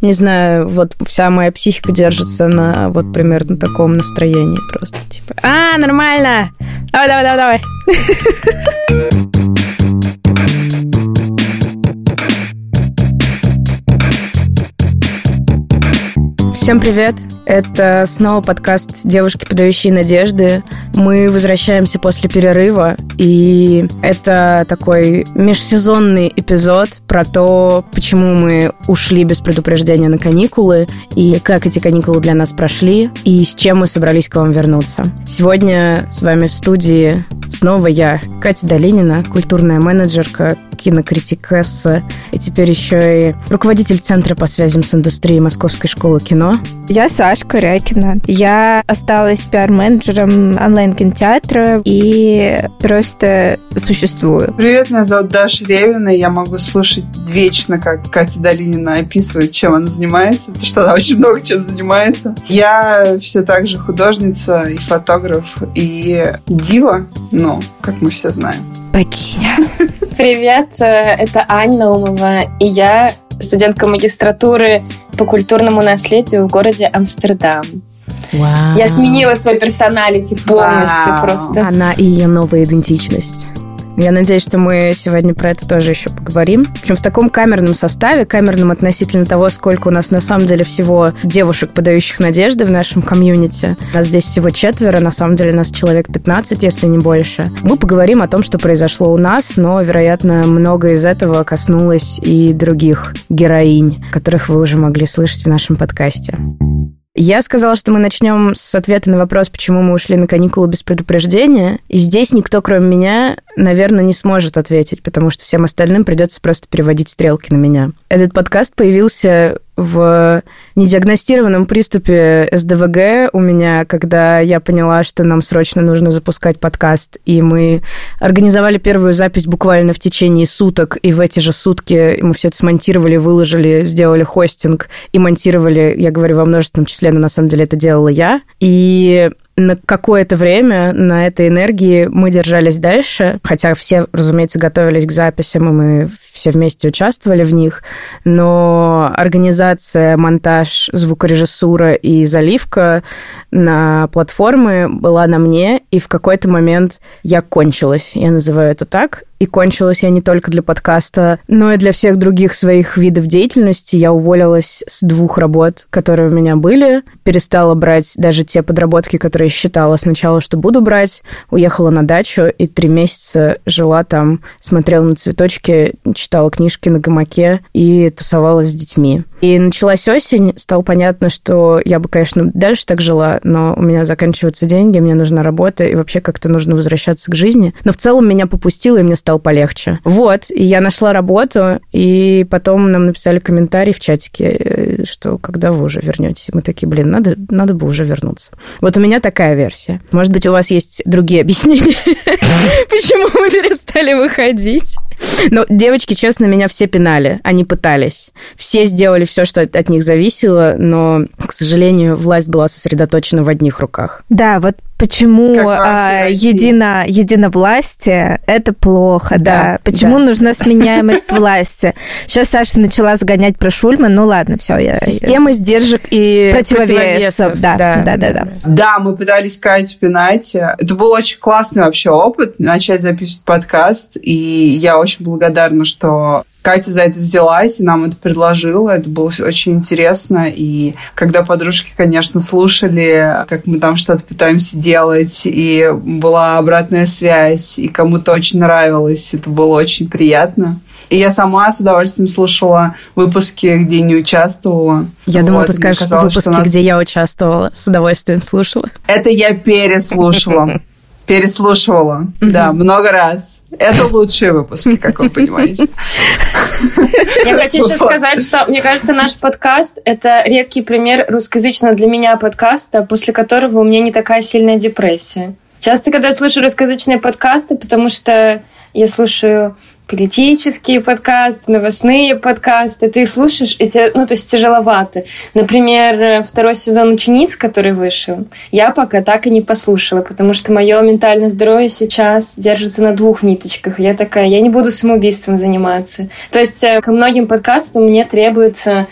Не знаю, вот вся моя психика держится на вот примерно таком настроении просто. Типа, а, нормально! Давай, давай, давай, давай! Всем привет! Это снова подкаст «Девушки, подающие надежды». Мы возвращаемся после перерыва, и это такой межсезонный эпизод про то, почему мы ушли без предупреждения на каникулы, и как эти каникулы для нас прошли, и с чем мы собрались к вам вернуться. Сегодня с вами в студии снова я, Катя Долинина, культурная менеджерка, кинокритикесса, и теперь еще и руководитель Центра по связям с индустрией Московской школы кино. Я Саша Корякина. Я осталась пиар-менеджером онлайн-кинотеатра и просто существую. Привет, меня зовут Даша Ревина, и я могу слушать вечно, как Катя Долинина описывает, чем она занимается, потому что она очень много чем занимается. Я все так же художница и фотограф, и дива, ну, как мы все знаем. Богиня. Привет, э, это Аня Наумова, и я студентка магистратуры по культурному наследию в городе Амстердам. Вау. Я сменила свой персоналити полностью Вау. просто. Она и ее новая идентичность. Я надеюсь, что мы сегодня про это тоже еще поговорим. Причем в таком камерном составе, камерном относительно того, сколько у нас на самом деле всего девушек, подающих надежды в нашем комьюнити. Нас здесь всего четверо, на самом деле нас человек 15, если не больше. Мы поговорим о том, что произошло у нас, но, вероятно, много из этого коснулось и других героинь, которых вы уже могли слышать в нашем подкасте. Я сказала, что мы начнем с ответа на вопрос, почему мы ушли на каникулы без предупреждения. И здесь никто, кроме меня, наверное, не сможет ответить, потому что всем остальным придется просто переводить стрелки на меня. Этот подкаст появился в недиагностированном приступе СДВГ у меня, когда я поняла, что нам срочно нужно запускать подкаст, и мы организовали первую запись буквально в течение суток, и в эти же сутки мы все это смонтировали, выложили, сделали хостинг и монтировали, я говорю во множественном числе, но на самом деле это делала я. И на какое-то время на этой энергии мы держались дальше, хотя все, разумеется, готовились к записям, и мы все вместе участвовали в них, но организация, монтаж, звукорежиссура и заливка на платформы была на мне, и в какой-то момент я кончилась, я называю это так, и кончилась я не только для подкаста, но и для всех других своих видов деятельности. Я уволилась с двух работ, которые у меня были, перестала брать даже те подработки, которые считала сначала, что буду брать, уехала на дачу и три месяца жила там, смотрела на цветочки, читала книжки на гамаке и тусовалась с детьми. И началась осень, стало понятно, что я бы, конечно, дальше так жила, но у меня заканчиваются деньги, мне нужна работа, и вообще как-то нужно возвращаться к жизни. Но в целом меня попустило, и мне стало полегче. Вот, и я нашла работу, и потом нам написали комментарий в чатике, э, что когда вы уже вернетесь? Мы такие, блин, надо, надо бы уже вернуться. Вот у меня такая версия. Может быть, у вас есть другие объяснения, почему мы перестали выходить? Но девочки, честно, меня все пинали. Они пытались. Все сделали все, что от них зависело, но, к сожалению, власть была сосредоточена в одних руках. Да, вот почему а, едино, единовластие – это плохо, да. Да, Почему да. нужна сменяемость власти? Сейчас Саша начала загонять про Шульман, ну ладно, все, я... Система сдержек и Противовесов, да, да, да, да. Да, мы пытались Катю пинать. Это был очень классный вообще опыт, начать записывать подкаст, и я очень благодарна, что Катя за это взялась и нам это предложила. Это было очень интересно. И когда подружки, конечно, слушали, как мы там что-то пытаемся делать, и была обратная связь, и кому-то очень нравилось, это было очень приятно. И я сама с удовольствием слушала выпуски, где не участвовала. Я думала, Вот, ты мне скажешь казалось, выпуски, нас- где я участвовала. С удовольствием слушала. Это я переслушала. Переслушивала. Да, много раз. Это лучшие выпуски, как вы понимаете. Я хочу еще сказать, что, мне кажется, наш подкаст — это редкий пример русскоязычного для меня подкаста, после которого у меня не такая сильная депрессия. Часто, когда я слушаю русскоязычные подкасты, потому что я слушаю политические подкасты, новостные подкасты, ты их слушаешь, и тебе, ну, то есть тяжеловато. Например, второй сезон «Учениц», который вышел, я пока так и не послушала, потому что мое ментальное здоровье сейчас держится на двух ниточках. Я такая, я не буду самоубийством заниматься. То есть э, ко многим подкастам мне требуется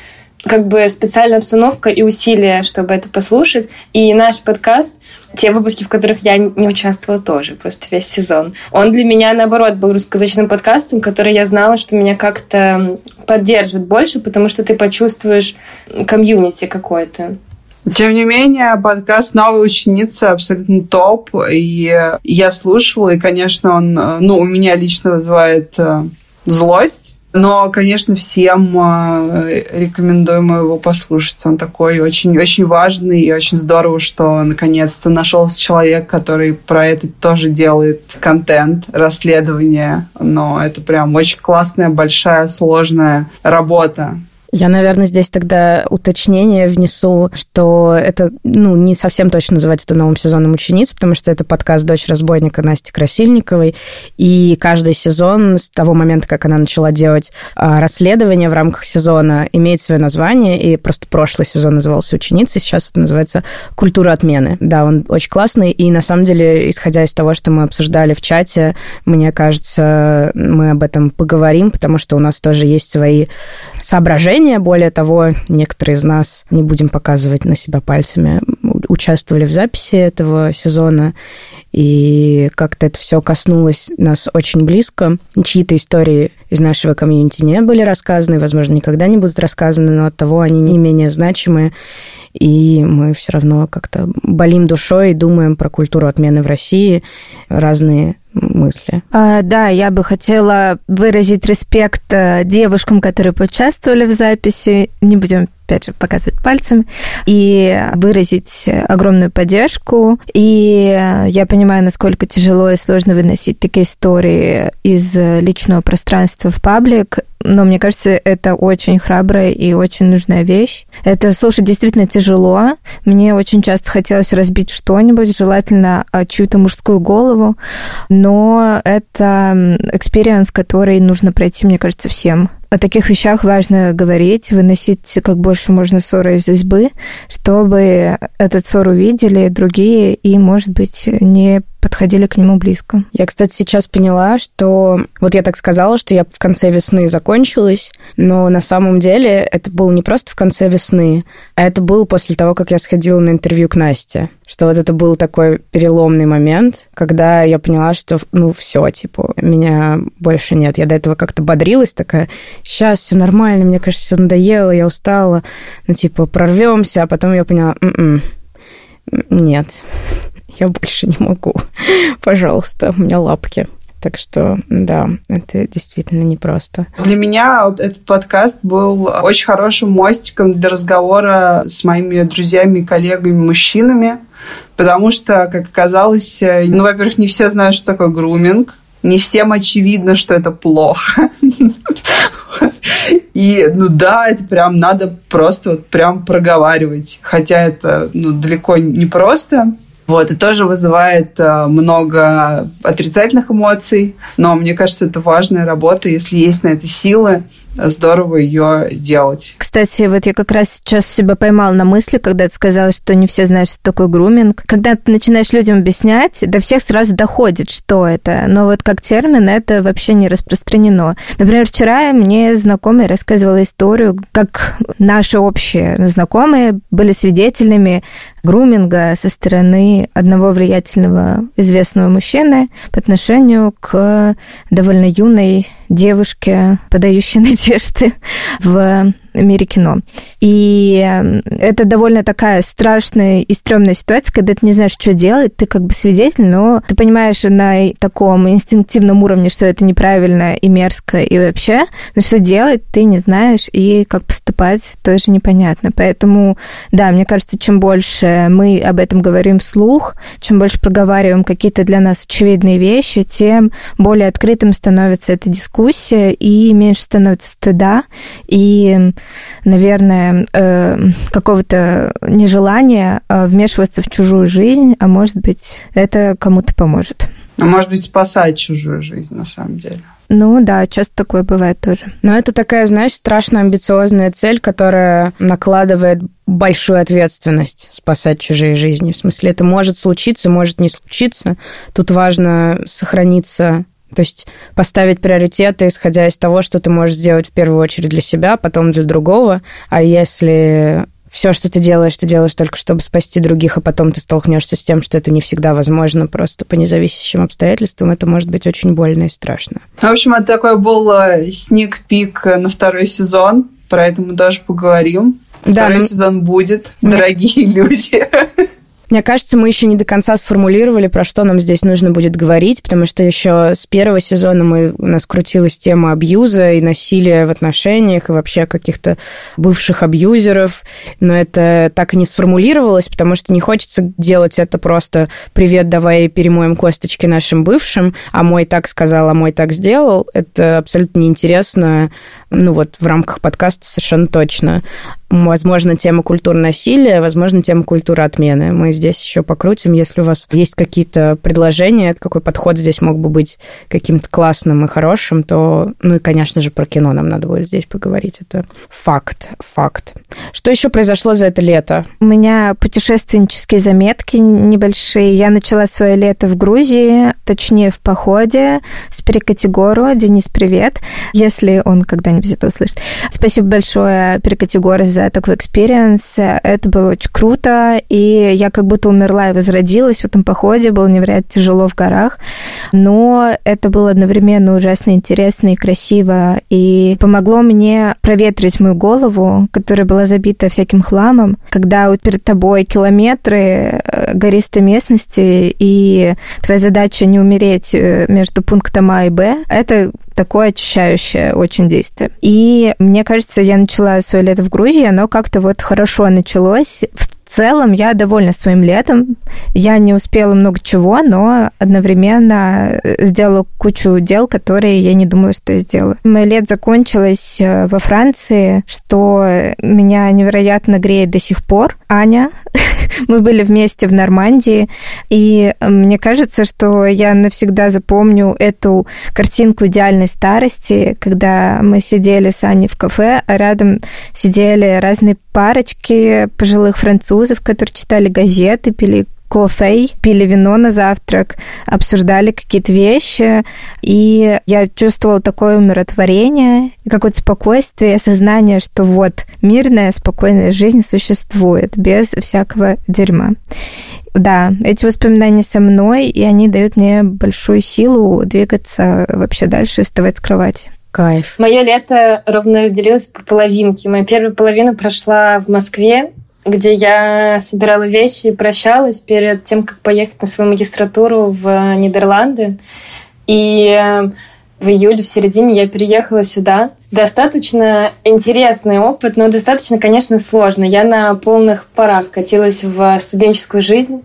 как бы специальная обстановка и усилия, чтобы это послушать. И наш подкаст, те выпуски, в которых я не участвовала тоже, просто весь сезон, он для меня, наоборот, был русскоязычным подкастом, который я знала, что меня как-то поддержит больше, потому что ты почувствуешь комьюнити какое-то. Тем не менее, подкаст «Новая ученица» абсолютно топ, и я слушала, и, конечно, он, ну, у меня лично вызывает э, злость, но, конечно, всем э, рекомендуем его послушать. Он такой очень-очень важный и очень здорово, что наконец-то нашелся человек, который про это тоже делает контент, расследование. Но это прям очень классная, большая, сложная работа. Я, наверное, здесь тогда уточнение внесу, что это, ну, не совсем точно называть это новым сезоном учениц, потому что это подкаст «Дочь разбойника» Насти Красильниковой, и каждый сезон с того момента, как она начала делать а, расследование в рамках сезона, имеет свое название, и просто прошлый сезон назывался «Ученица», сейчас это называется «Культура отмены». Да, он очень классный, и на самом деле, исходя из того, что мы обсуждали в чате, мне кажется, мы об этом поговорим, потому что у нас тоже есть свои соображения, движения. Более того, некоторые из нас, не будем показывать на себя пальцами, участвовали в записи этого сезона, и как-то это все коснулось нас очень близко. Чьи-то истории из нашего комьюнити не были рассказаны, возможно, никогда не будут рассказаны, но от того они не менее значимы, и мы все равно как-то болим душой и думаем про культуру отмены в России, разные мысли. А, да, я бы хотела выразить респект э, девушкам, которые поучаствовали в записи. Не будем опять же, показывать пальцем, и выразить огромную поддержку. И я понимаю, насколько тяжело и сложно выносить такие истории из личного пространства в паблик, но мне кажется, это очень храбрая и очень нужная вещь. Это слушать действительно тяжело. Мне очень часто хотелось разбить что-нибудь, желательно чью-то мужскую голову, но это experience, который нужно пройти, мне кажется, всем о таких вещах важно говорить, выносить как больше можно ссоры из избы, чтобы этот ссор увидели другие и, может быть, не подходили к нему близко. Я, кстати, сейчас поняла, что вот я так сказала, что я в конце весны закончилась, но на самом деле это было не просто в конце весны, а это было после того, как я сходила на интервью к Насте. Что вот это был такой переломный момент, когда я поняла, что, ну, все, типа, меня больше нет. Я до этого как-то бодрилась, такая, сейчас все нормально, мне кажется, все надоело, я устала, ну, типа, прорвемся, а потом я поняла, М-м, нет, я больше не могу. Пожалуйста, у меня лапки. Так что, да, это действительно непросто. Для меня этот подкаст был очень хорошим мостиком для разговора с моими друзьями и коллегами-мужчинами, потому что, как оказалось, ну, во-первых, не все знают, что такое груминг, не всем очевидно, что это плохо. И, ну да, это прям надо просто вот прям проговаривать. Хотя это ну, далеко не просто. Вот, и тоже вызывает э, много отрицательных эмоций, но мне кажется, это важная работа, если есть на это силы, здорово ее делать. Кстати, вот я как раз сейчас себя поймала на мысли, когда ты сказала, что не все знают, что такое груминг. Когда ты начинаешь людям объяснять, до всех сразу доходит, что это. Но вот как термин это вообще не распространено. Например, вчера мне знакомый рассказывала историю, как наши общие знакомые были свидетелями груминга со стороны одного влиятельного известного мужчины по отношению к довольно юной девушке, подающей надежды в мире кино. И это довольно такая страшная и стрёмная ситуация, когда ты не знаешь, что делать, ты как бы свидетель, но ты понимаешь на таком инстинктивном уровне, что это неправильно и мерзко, и вообще, но что делать, ты не знаешь, и как поступать, тоже непонятно. Поэтому, да, мне кажется, чем больше мы об этом говорим вслух, чем больше проговариваем какие-то для нас очевидные вещи, тем более открытым становится эта дискуссия, и меньше становится стыда, и наверное, э, какого-то нежелания э, вмешиваться в чужую жизнь, а может быть, это кому-то поможет. А может быть, спасать чужую жизнь, на самом деле. Ну да, часто такое бывает тоже. Но это такая, знаешь, страшно амбициозная цель, которая накладывает большую ответственность спасать чужие жизни. В смысле, это может случиться, может не случиться. Тут важно сохраниться То есть поставить приоритеты, исходя из того, что ты можешь сделать в первую очередь для себя, потом для другого. А если все, что ты делаешь, ты делаешь только чтобы спасти других, а потом ты столкнешься с тем, что это не всегда возможно, просто по независящим обстоятельствам, это может быть очень больно и страшно. В общем, это такой был сник-пик на второй сезон, про это мы даже поговорим. Да, Второй ну... сезон будет, дорогие люди. Мне кажется, мы еще не до конца сформулировали, про что нам здесь нужно будет говорить, потому что еще с первого сезона мы, у нас крутилась тема абьюза и насилия в отношениях, и вообще каких-то бывших абьюзеров, но это так и не сформулировалось, потому что не хочется делать это просто «привет, давай перемоем косточки нашим бывшим», а мой так сказал, а мой так сделал. Это абсолютно неинтересно, ну вот в рамках подкаста совершенно точно возможно, тема культур насилия, возможно, тема культуры отмены. Мы здесь еще покрутим, если у вас есть какие-то предложения, какой подход здесь мог бы быть каким-то классным и хорошим, то, ну и, конечно же, про кино нам надо будет здесь поговорить. Это факт, факт. Что еще произошло за это лето? У меня путешественнические заметки небольшие. Я начала свое лето в Грузии, точнее, в походе с Перекатигору. Денис, привет, если он когда-нибудь это услышит. Спасибо большое Перекатигору за за такой experience. Это было очень круто, и я как будто умерла и возродилась в этом походе. Было невероятно тяжело в горах, но это было одновременно ужасно интересно и красиво, и помогло мне проветрить мою голову, которая была забита всяким хламом, когда вот перед тобой километры э, гористой местности, и твоя задача не умереть э, между пунктом А и Б, это такое очищающее очень действие. И мне кажется, я начала свое лето в Грузии, оно как-то вот хорошо началось. В в целом я довольна своим летом. Я не успела много чего, но одновременно э, сделала кучу дел, которые я не думала, что я сделаю. Мое лето закончилось э, во Франции, что меня невероятно греет до сих пор. Аня, мы были вместе в Нормандии, и мне кажется, что я навсегда запомню эту картинку идеальной старости, когда мы сидели с Аней в кафе, а рядом сидели разные парочки пожилых французов, которые читали газеты, пили кофе, пили вино на завтрак, обсуждали какие-то вещи, и я чувствовала такое умиротворение, какое-то спокойствие, осознание, что вот мирная, спокойная жизнь существует без всякого дерьма. Да, эти воспоминания со мной, и они дают мне большую силу двигаться вообще дальше, вставать с кровати. Кайф. Мое лето ровно разделилось по половинке. Моя первая половина прошла в Москве, где я собирала вещи и прощалась перед тем, как поехать на свою магистратуру в Нидерланды. И э, в июле, в середине я переехала сюда. Достаточно интересный опыт, но достаточно, конечно, сложно. Я на полных парах катилась в студенческую жизнь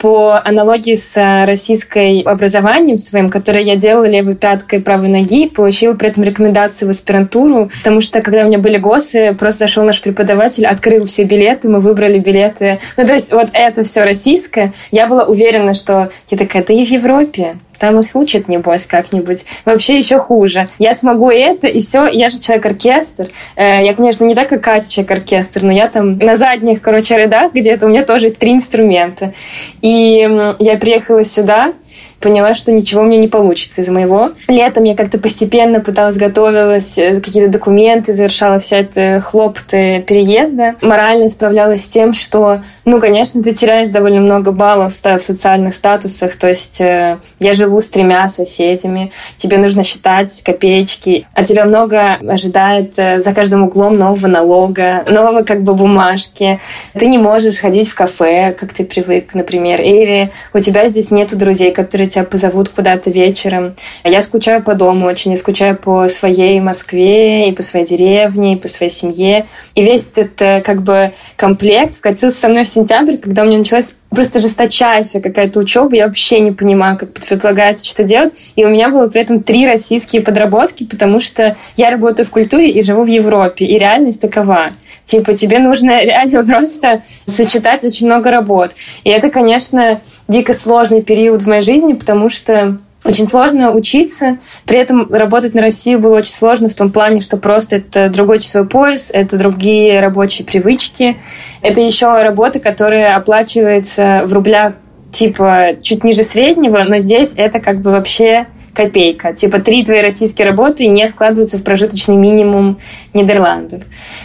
по аналогии с российской образованием своим, которое я делала левой пяткой правой ноги, получила при этом рекомендацию в аспирантуру, потому что когда у меня были ГОСы, просто зашел наш преподаватель, открыл все билеты, мы выбрали билеты. Ну, то есть вот это все российское. Я была уверена, что я такая, да в Европе. Там их учат, небось, как-нибудь. Вообще еще хуже. Я смогу это, и все. Я же человек-оркестр. Э, я, конечно, не так, как Катя человек-оркестр, но я там на задних, короче, рядах где-то у меня тоже есть три инструмента. И я приехала сюда, поняла, что ничего мне не получится из моего. Летом я как-то постепенно пыталась, готовилась, э, какие-то документы, завершала вся эта хлопоты переезда. Морально справлялась с тем, что, ну, конечно, ты теряешь довольно много баллов в социальных статусах. То есть э, я живу с тремя соседями, тебе нужно считать копеечки, а тебя много ожидает э, за каждым углом нового налога, нового как бы бумажки. Ты не можешь ходить в кафе, как ты привык, например, или у тебя здесь нету друзей, которые тебя позовут куда-то вечером. Я скучаю по дому очень, я скучаю по своей Москве и по своей деревне, и по своей семье. И весь этот э, как бы комплект скатился со мной в сентябрь, когда у меня началась просто жесточайшая какая-то учеба, я вообще не понимаю, как предлагается что-то делать. И у меня было при этом три российские подработки, потому что я работаю в культуре и живу в Европе, и реальность такова. Типа, тебе нужно реально просто сочетать очень много работ. И это, конечно, дико сложный период в моей жизни, потому что очень сложно учиться. При этом работать на Россию было очень сложно в том плане, что просто это другой часовой пояс, это другие рабочие привычки. Это еще работа, которая оплачивается в рублях типа чуть ниже среднего, но здесь это как бы вообще копейка. Типа три твои российские работы не складываются в прожиточный минимум Нидерландов.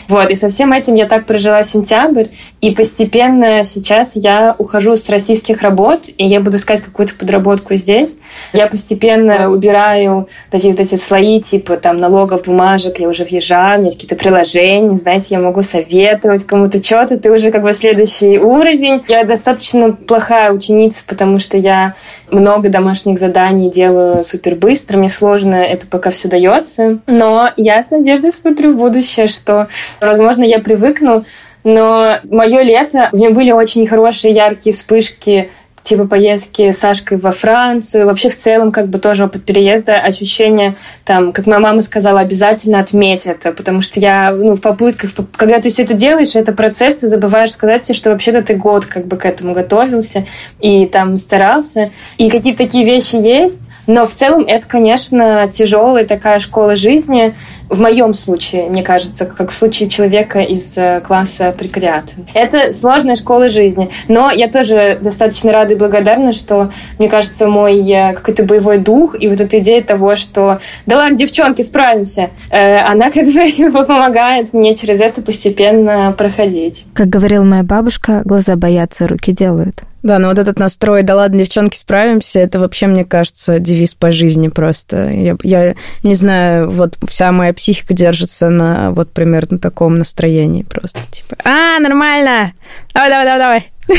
Вот, и со всем этим я так прожила сентябрь, и постепенно сейчас я ухожу с российских работ, и я буду искать какую-то подработку здесь. Я постепенно убираю эти вот эти слои, типа там налогов, бумажек, я уже въезжаю, у меня есть какие-то приложения, знаете, я могу советовать кому-то что-то, ты уже как бы следующий уровень. Я достаточно плохая ученица, потому что я много домашних заданий делаю супер быстро, мне сложно это пока все дается. Но я с надеждой смотрю в будущее, что, возможно, я привыкну но мое лето, в нем были очень хорошие, яркие вспышки типа поездки с Сашкой во Францию, вообще в целом как бы тоже опыт переезда, ощущение, там, как моя мама сказала, обязательно отметь это, потому что я, ну, в попытках, когда ты все это делаешь, это процесс, ты забываешь сказать себе, что вообще-то ты год как бы к этому готовился и там старался, и какие-то такие вещи есть, но в целом это, конечно, тяжелая такая школа жизни. В моем случае, мне кажется, как в случае человека из э, класса прекариата. Это сложная школа жизни. Но я тоже достаточно рада и благодарна, что, мне кажется, мой э, какой-то боевой дух и вот эта идея того, что да ладно, девчонки, справимся, э, она как бы помогает мне через это постепенно проходить. Как говорила моя бабушка, глаза боятся, руки делают. Да, но вот этот настрой, да ладно, девчонки, справимся, это вообще, мне кажется, девиз по жизни просто. Я, я не знаю, вот вся моя психика держится на вот примерно таком настроении просто. Типа, а, нормально, давай, давай, давай, давай.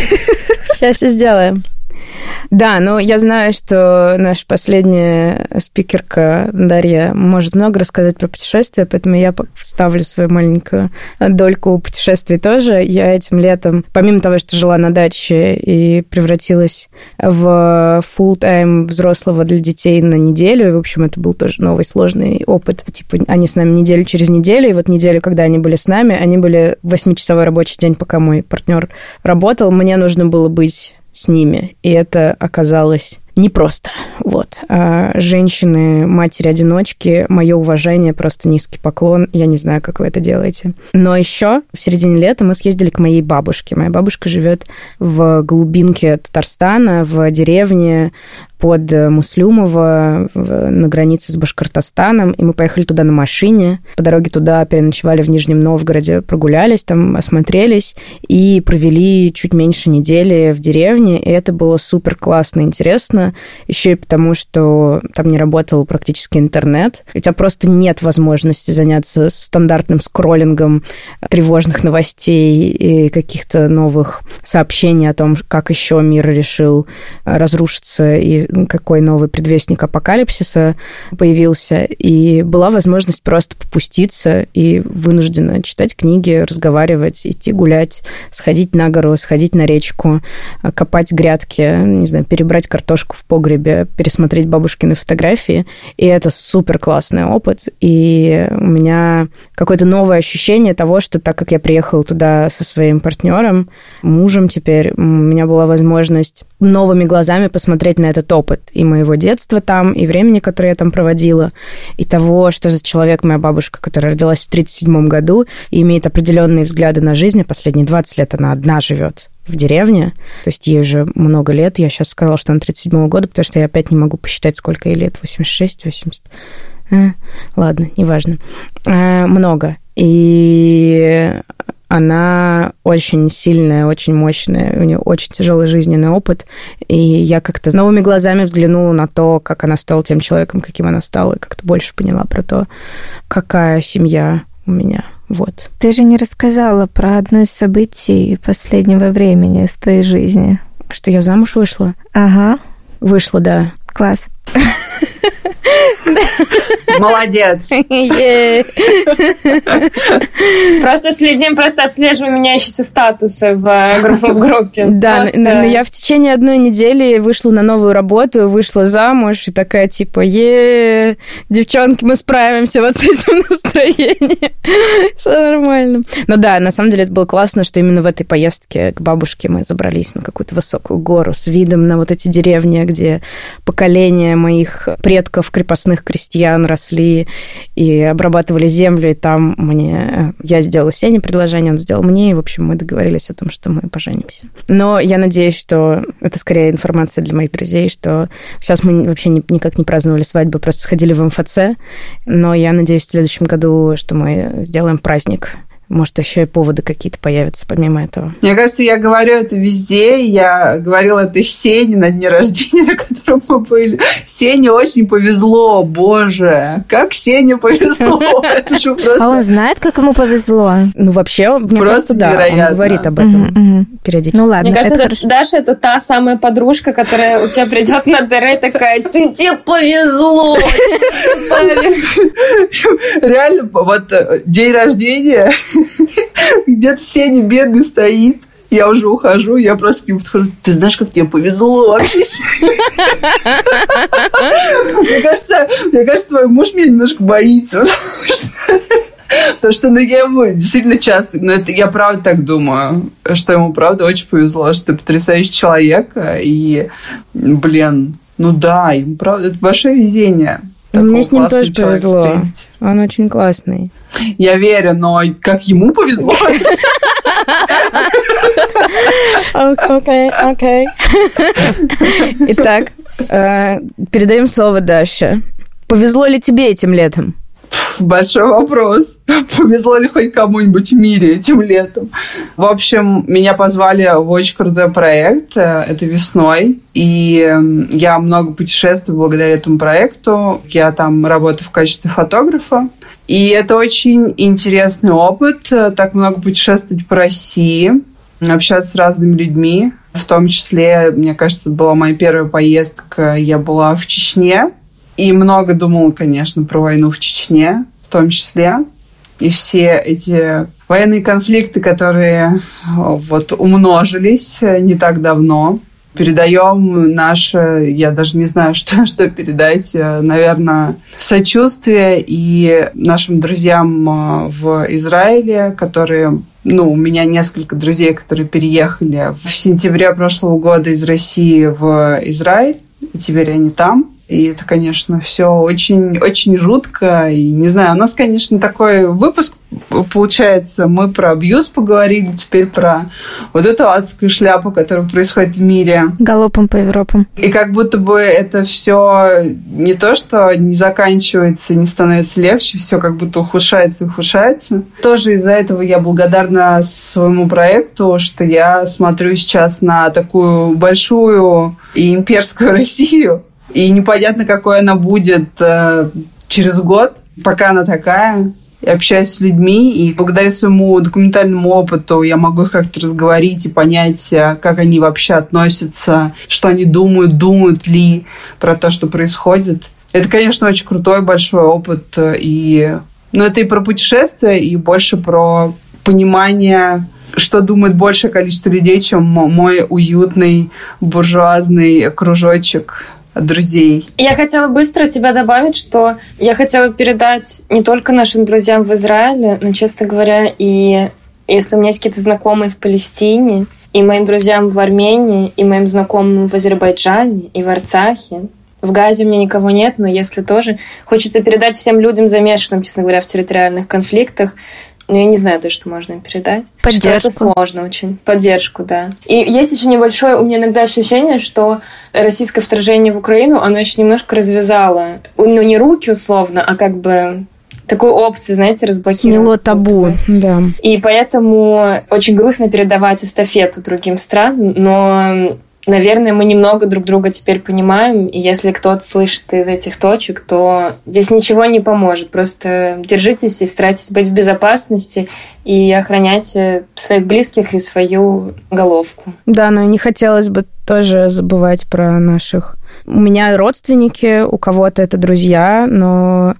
Сейчас все сделаем. Да, но я знаю, что наша последняя спикерка Дарья может много рассказать про путешествия, поэтому я вставлю свою маленькую дольку путешествий тоже. Я этим летом, помимо того, что жила на даче и превратилась в full тайм взрослого для детей на неделю, в общем, это был тоже новый сложный опыт. Типа, они с нами неделю через неделю, и вот неделю, когда они были с нами, они были восьмичасовой рабочий день, пока мой партнер работал. Мне нужно было быть с ними. И это оказалось непросто. Вот. А женщины, матери-одиночки, мое уважение, просто низкий поклон. Я не знаю, как вы это делаете. Но еще в середине лета мы съездили к моей бабушке. Моя бабушка живет в глубинке Татарстана, в деревне под Муслюмово на границе с Башкортостаном, и мы поехали туда на машине. По дороге туда переночевали в Нижнем Новгороде, прогулялись там, осмотрелись и провели чуть меньше недели в деревне, и это было супер классно, интересно, еще и потому, что там не работал практически интернет. У тебя просто нет возможности заняться стандартным скроллингом тревожных новостей и каких-то новых сообщений о том, как еще мир решил разрушиться и какой новый предвестник апокалипсиса появился, и была возможность просто попуститься и вынужденно читать книги, разговаривать, идти гулять, сходить на гору, сходить на речку, копать грядки, не знаю, перебрать картошку в погребе, пересмотреть бабушкины фотографии, и это супер классный опыт, и у меня какое-то новое ощущение того, что так как я приехала туда со своим партнером, мужем теперь, у меня была возможность новыми глазами посмотреть на этот опыт и моего детства там, и времени, которое я там проводила, и того, что за человек моя бабушка, которая родилась в 1937 году и имеет определенные взгляды на жизнь, последние 20 лет она одна живет в деревне, то есть ей уже много лет. Я сейчас сказала, что она 37 года, потому что я опять не могу посчитать, сколько ей лет, 86, 80. А, ладно, неважно. А, много. И она очень сильная, очень мощная, у нее очень тяжелый жизненный опыт, и я как-то с новыми глазами взглянула на то, как она стала тем человеком, каким она стала, и как-то больше поняла про то, какая семья у меня. Вот. Ты же не рассказала про одно из событий последнего времени в твоей жизни. Что я замуж вышла? Ага. Вышла, да. Класс. Молодец. Просто следим, просто отслеживаем меняющиеся статусы в, в группе. Да, но я в течение одной недели вышла на новую работу, вышла замуж и такая типа, е девчонки, мы справимся вот с этим настроением. Все нормально. Но да, на самом деле это было классно, что именно в этой поездке к бабушке мы забрались на какую-то высокую гору с видом на вот эти деревни, где поколения моих предков, крепостных крестьян, росли и обрабатывали землю, и там мне... Э, я сделала Сене предложение, он сделал мне, и, в общем, мы договорились о том, что мы поженимся. Но я надеюсь, что это скорее информация для моих друзей, что сейчас мы вообще никак не праздновали свадьбу, просто сходили в МФЦ, но я надеюсь в следующем году, что мы сделаем праздник может, еще и поводы какие-то появятся помимо этого. Мне кажется, я говорю это везде. Я говорила это Сене на дне рождения, на котором мы были. Сене очень повезло, боже. Как Сене повезло. Это же просто... А он знает, как ему повезло? Ну, вообще, мне просто да, он говорит об этом периодически. Ну, ладно, Мне кажется, Даша это та самая подружка, которая у тебя придет на ДР такая, ты тебе повезло. Реально, вот э, день рождения Где-то Сеня бедный стоит. Я уже ухожу, я просто к нему подхожу. Ты знаешь, как тебе повезло вообще? Мне кажется, мне кажется, твой муж меня немножко боится, потому что ну, я ему действительно часто, но это я правда так думаю, что ему правда очень повезло, что ты потрясающий человек, и, блин, ну да, ему правда, это большое везение. Мне с ним тоже повезло. Встретить. Он очень классный. Я верю, но как ему повезло. Окей, окей. Итак, э, передаем слово Даше. Повезло ли тебе этим летом? Большой вопрос. Повезло ли хоть кому-нибудь в мире этим летом? В общем, меня позвали в очень крутой проект. Э, это весной. И я много путешествую благодаря этому проекту. Я там работаю в качестве фотографа. И это очень интересный опыт. Э, так много путешествовать по России, общаться с разными людьми. В том числе, мне кажется, была моя первая поездка. Я была в Чечне. И много думала, конечно, про войну в Чечне в том числе. И все эти военные конфликты, которые э, вот умножились э, не так давно, передаем наше, я даже не знаю, что, что передать, э, наверное, сочувствие и нашим друзьям в Израиле, которые ну, у меня несколько друзей, которые переехали в сентябре прошлого года из России в Израиль, и теперь они там. И это, конечно, все очень, очень жутко. И не знаю, у нас, конечно, такой выпуск получается. Мы про абьюз поговорили, теперь про вот эту адскую шляпу, которая происходит в мире. Галопом по Европам. И как будто бы это все не то, что не заканчивается, не становится легче, все как будто ухудшается и ухудшается. Тоже из-за этого я благодарна своему проекту, что я смотрю сейчас на такую большую и имперскую Россию, и непонятно, какой она будет э, через год, пока она такая. Я общаюсь с людьми, и благодаря своему документальному опыту я могу их как-то разговорить и понять, э, как они вообще относятся, что они думают, думают ли про то, что происходит. Это, конечно, очень крутой большой опыт, э, и... но это и про путешествия, и больше про понимание что думает большее количество людей, чем мой уютный буржуазный кружочек друзей. Я хотела быстро тебя добавить, что я хотела передать не только нашим друзьям в Израиле, но, честно говоря, и если у меня есть какие-то знакомые в Палестине, и моим друзьям в Армении, и моим знакомым в Азербайджане, и в Арцахе, в Газе у меня никого нет, но если тоже, хочется передать всем людям, замешанным, честно говоря, в территориальных конфликтах, ну, я не знаю то, что можно им передать. Поддержку. Что это сложно очень. Поддержку, да. И есть еще небольшое у меня иногда ощущение, что российское вторжение в Украину, оно еще немножко развязало, ну, не руки условно, а как бы такую опцию, знаете, разблокировать. Сняло табу, да. И поэтому очень грустно передавать эстафету другим странам, но наверное, мы немного друг друга теперь понимаем, и если кто-то слышит из этих точек, то здесь ничего не поможет. Просто держитесь и старайтесь быть в безопасности и охраняйте своих близких и свою головку. Да, но не хотелось бы тоже забывать про наших... У меня родственники, у кого-то это друзья, но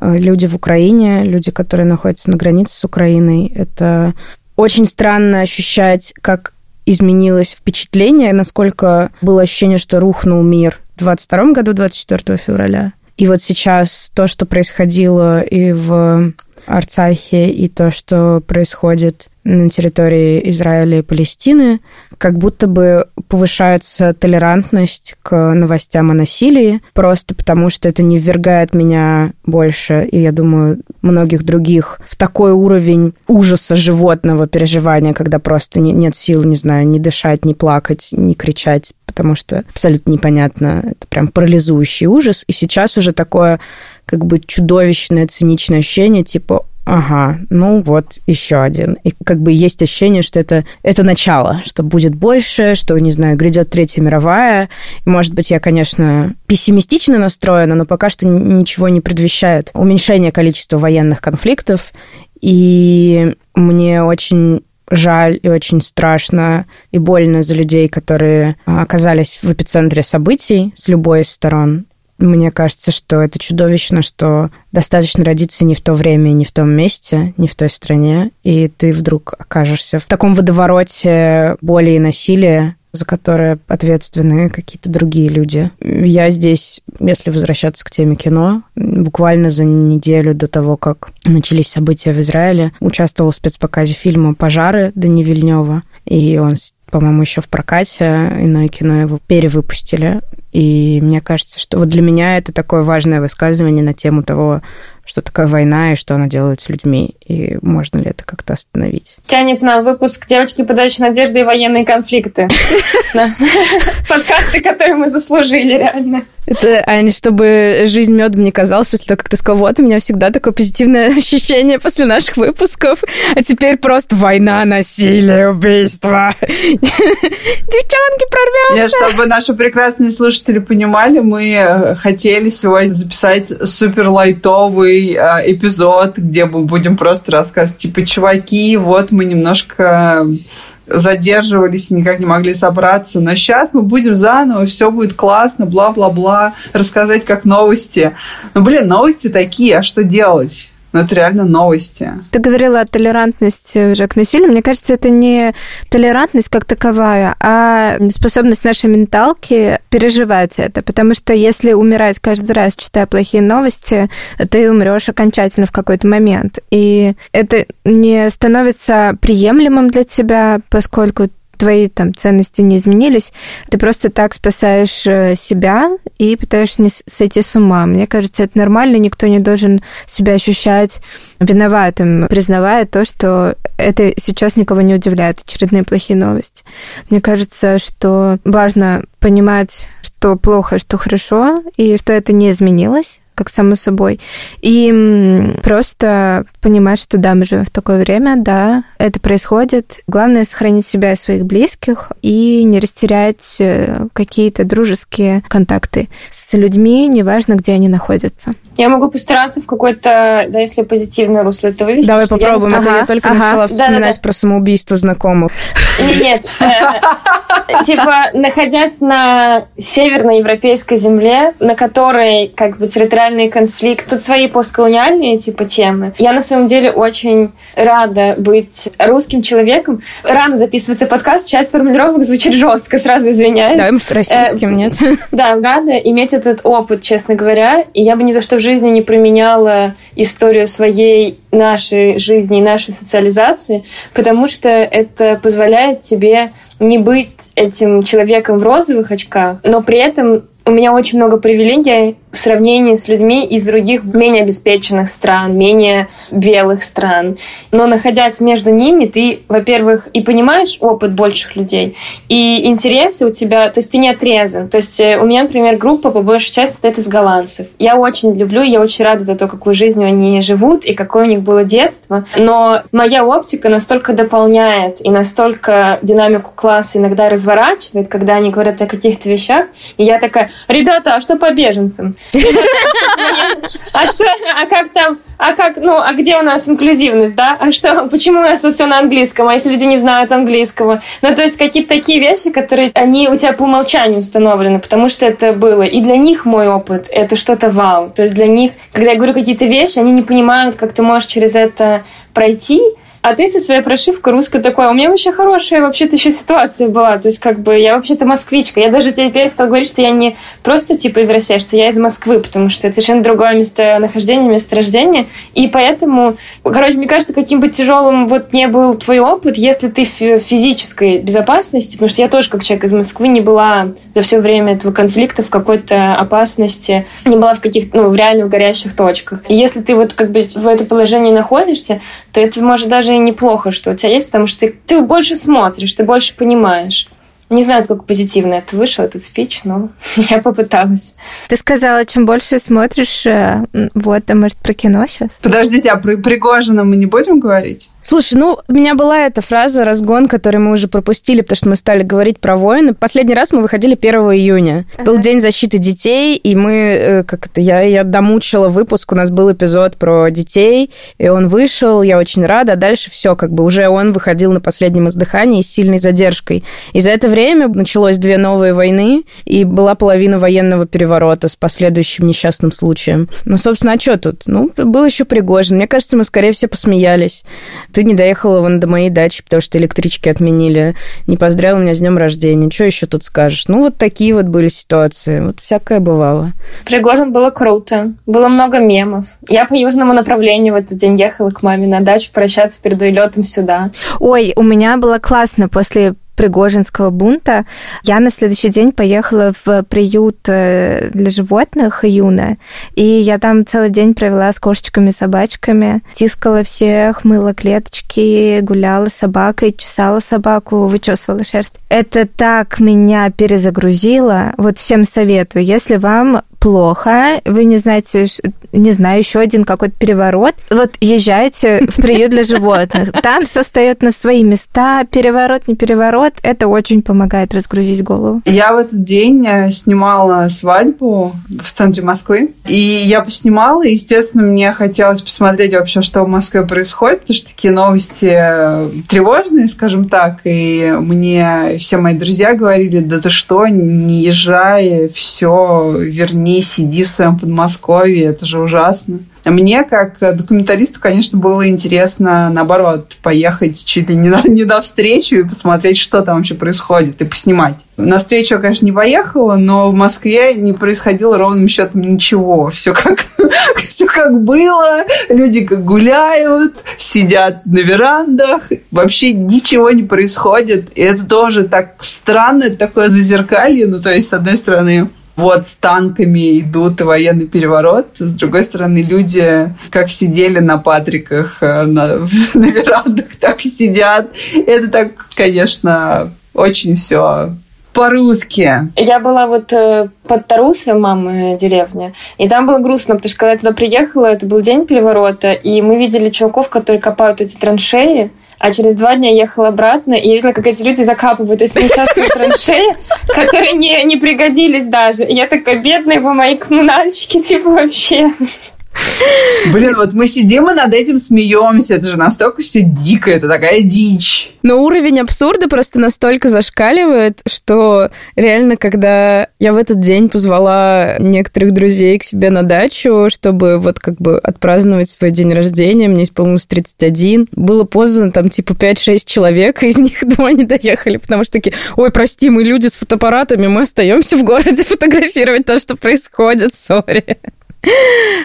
э, люди в Украине, люди, которые находятся на границе с Украиной, это очень странно ощущать, как изменилось впечатление, насколько было ощущение, что рухнул мир в 22 году, 24 февраля. И вот сейчас то, что происходило и в Арцахе и то, что происходит на территории Израиля и Палестины, как будто бы повышается толерантность к новостям о насилии, просто потому что это не ввергает меня больше, и я думаю, многих других, в такой уровень ужаса животного переживания, когда просто не, нет сил, не знаю, не дышать, не плакать, не кричать, потому что абсолютно непонятно, это прям парализующий ужас. И сейчас уже такое как бы чудовищное, циничное ощущение, типа, Ага, ну вот еще один. И как бы есть ощущение, что это, это начало, что будет больше, что, не знаю, грядет Третья мировая. И, может быть, я, конечно, пессимистично настроена, но пока что ничего не предвещает уменьшение количества военных конфликтов. И мне очень жаль и очень страшно и больно за людей, которые оказались в эпицентре событий с любой из сторон. Мне кажется, что это чудовищно, что достаточно родиться не в то время, не в том месте, не в той стране, и ты вдруг окажешься в таком водовороте боли и насилия, за которое ответственны какие-то другие люди. Я здесь, если возвращаться к теме кино, буквально за неделю до того, как начались события в Израиле, участвовал в спецпоказе фильма «Пожары» Дани Вильнева, и он по-моему, еще в прокате, иное кино его перевыпустили. И мне кажется, что вот для меня это такое важное высказывание на тему того, что такое война и что она делает с людьми, и можно ли это как-то остановить. Тянет на выпуск «Девочки, подающие надежды и военные конфликты». Подкасты, которые мы заслужили, реально. Это, Аня, чтобы жизнь медом не казалась, после того, как ты сказал, вот, у меня всегда такое позитивное ощущение после наших выпусков, а теперь просто война, насилие, убийство. Девчонки, прорвемся! Нет, чтобы наши прекрасные слушатели понимали, мы э, хотели сегодня записать супер лайтовый э, эпизод, где мы будем просто рассказывать, типа, чуваки, вот мы немножко задерживались, никак не могли собраться. Но сейчас мы будем заново, все будет классно, бла-бла-бла, рассказать как новости. Ну, блин, новости такие, а что делать? Но это реально новости. Ты говорила о толерантности уже к насилию. Мне кажется, это не толерантность как таковая, а способность нашей менталки переживать это. Потому что если умирать каждый раз, читая плохие новости, ты умрешь окончательно в какой-то момент. И это не становится приемлемым для тебя, поскольку твои там ценности не изменились, ты просто так спасаешь э, себя и пытаешься не сойти с ума. Мне кажется, это нормально, никто не должен себя ощущать виноватым, признавая то, что это сейчас никого не удивляет, очередные плохие новости. Мне кажется, что важно понимать, что плохо, что хорошо, и что это не изменилось, как само собой. И просто понимать, что да, мы живем в такое время, да, это происходит. Главное сохранить себя и своих близких и не растерять э, какие-то дружеские контакты с людьми, неважно, где они находятся. Я могу постараться в какой-то, да, если позитивное русло это вывести. Давай попробуем. Я... А ага, я только ага. начала вспоминать да, да, да. про самоубийство знакомых. Нет. Типа, находясь на северноевропейской земле, на которой как бы территориальный конфликт, тут свои постколониальные типа темы, я на самом деле очень рада быть русским человеком. Рано записывается подкаст, часть формулировок звучит жестко, сразу извиняюсь. Да, может, российским, э, нет? Да, рада иметь этот опыт, честно говоря, и я бы ни за что в жизни не променяла историю своей нашей жизни и нашей социализации, потому что это позволяет тебе не быть этим человеком в розовых очках, но при этом у меня очень много привилегий в сравнении с людьми из других менее обеспеченных стран, менее белых стран. Но находясь между ними, ты, во-первых, и понимаешь опыт больших людей, и интересы у тебя, то есть ты не отрезан. То есть э, у меня, например, группа по большей части состоит из голландцев. Я очень люблю, я очень рада за то, какую жизнь они живут и какое у них было детство. Но моя оптика настолько дополняет и настолько динамику класса иногда разворачивает, когда они говорят о каких-то вещах, и я такая, ребята, а что по беженцам? А что, а как там, а как, ну, а где у нас инклюзивность, да? А что, почему у нас тут все на английском, а если люди не знают английского? Ну, то есть какие-то такие вещи, которые, они у тебя по умолчанию установлены, потому что это было. И для них мой опыт — это что-то вау. То есть для них, когда я говорю какие-то вещи, они не понимают, как ты можешь через это пройти, А ты со своей прошивкой русской такой, «А у меня вообще хорошая вообще-то еще ситуация была. То есть, как бы, я вообще-то москвичка. Я даже теперь стала говорить, что я не просто, типа, из России, а что я из Москвы, потому что это совершенно другое местонахождение, месторождение. И поэтому, короче, мне кажется, каким бы тяжелым вот не был твой опыт, если ты в физической безопасности, потому что я тоже, как человек из Москвы, не была за все время этого конфликта в какой-то опасности, не была в каких-то, ну, в реально горящих точках. И если ты вот как бы в это положении находишься, то это может даже неплохо, что у тебя есть, потому что ты, ты больше смотришь, ты больше понимаешь. Не знаю, сколько позитивно это вышел, этот спич, но я попыталась. Ты сказала, чем больше смотришь, э, вот, а может, про кино сейчас? Подождите, а про Пригожина мы не будем говорить? Слушай, ну, у меня была эта фраза «разгон», которую мы уже пропустили, потому что мы стали говорить про войны. Последний раз мы выходили 1 июня. Ага. Был День защиты детей, и мы, э, как это, я, я домучила выпуск, у нас был эпизод про детей, и он вышел, я очень рада. А дальше все, как бы уже он выходил на последнем издыхании с сильной задержкой. И за это время началось две новые войны, и была половина военного переворота с последующим несчастным случаем. Ну, собственно, а что тут? Ну, был еще Пригожин. Мне кажется, мы скорее всего посмеялись ты не доехала вон до моей дачи, потому что электрички отменили, не поздравила меня с днем рождения. Что еще тут скажешь? Ну, вот такие вот были ситуации. Вот всякое бывало. Пригожин было круто. Было много мемов. Я по южному направлению в этот день ехала к маме на дачу прощаться перед улетом сюда. Ой, у меня было классно после Пригожинского бунта, я на следующий день поехала в приют э, для животных Юна, и я там целый день провела с кошечками, собачками, тискала всех, мыла клеточки, гуляла с собакой, чесала собаку, вычесывала шерсть. Это так меня перезагрузило. Вот всем советую, если вам плохо, вы не знаете, не знаю, еще один какой-то переворот, вот езжайте в приют для животных. Там все встает на свои места, переворот, не переворот, это очень помогает разгрузить голову. Я в этот день э, снимала свадьбу в центре Москвы, и я поснимала, и, естественно, мне хотелось посмотреть вообще, что в Москве происходит, потому что такие новости э, тревожные, скажем так, и мне все мои друзья говорили, да ты что, не езжай, все, верни сиди в своем Подмосковье, это же ужасно. Мне, как документалисту, конечно, было интересно, наоборот, поехать чуть ли не на, не на встречу и посмотреть, что там вообще происходит, и поснимать. На встречу я, конечно, не поехала, но в Москве не происходило ровным счетом ничего. Все как, все как было, люди как гуляют, сидят на верандах, вообще ничего не происходит. И это тоже так странно, это такое зазеркалье. Ну, то есть, с одной стороны, вот с танками идут военный переворот. С другой стороны, люди как сидели на Патриках э, на, на верандах, так сидят. Это так, конечно, очень все по-русски. Я была вот э, под Тарусом, мамы деревня, и там было грустно, потому что когда я туда приехала, это был день переворота, и мы видели чуваков, которые копают эти траншеи, а через два дня ехала обратно, и я видела, как эти люди закапывают эти несчастные траншеи, которые не, не пригодились даже. И я такая, бедные вы мои коммунальщики, типа вообще. Блин, вот мы сидим и над этим смеемся. Это же настолько все дико, это такая дичь. Но уровень абсурда просто настолько зашкаливает, что реально, когда я в этот день позвала некоторых друзей к себе на дачу, чтобы вот как бы отпраздновать свой день рождения, мне исполнилось 31, было поздно там типа 5-6 человек, из них два не доехали, потому что такие, ой, прости, мы люди с фотоаппаратами, мы остаемся в городе фотографировать то, что происходит, сори.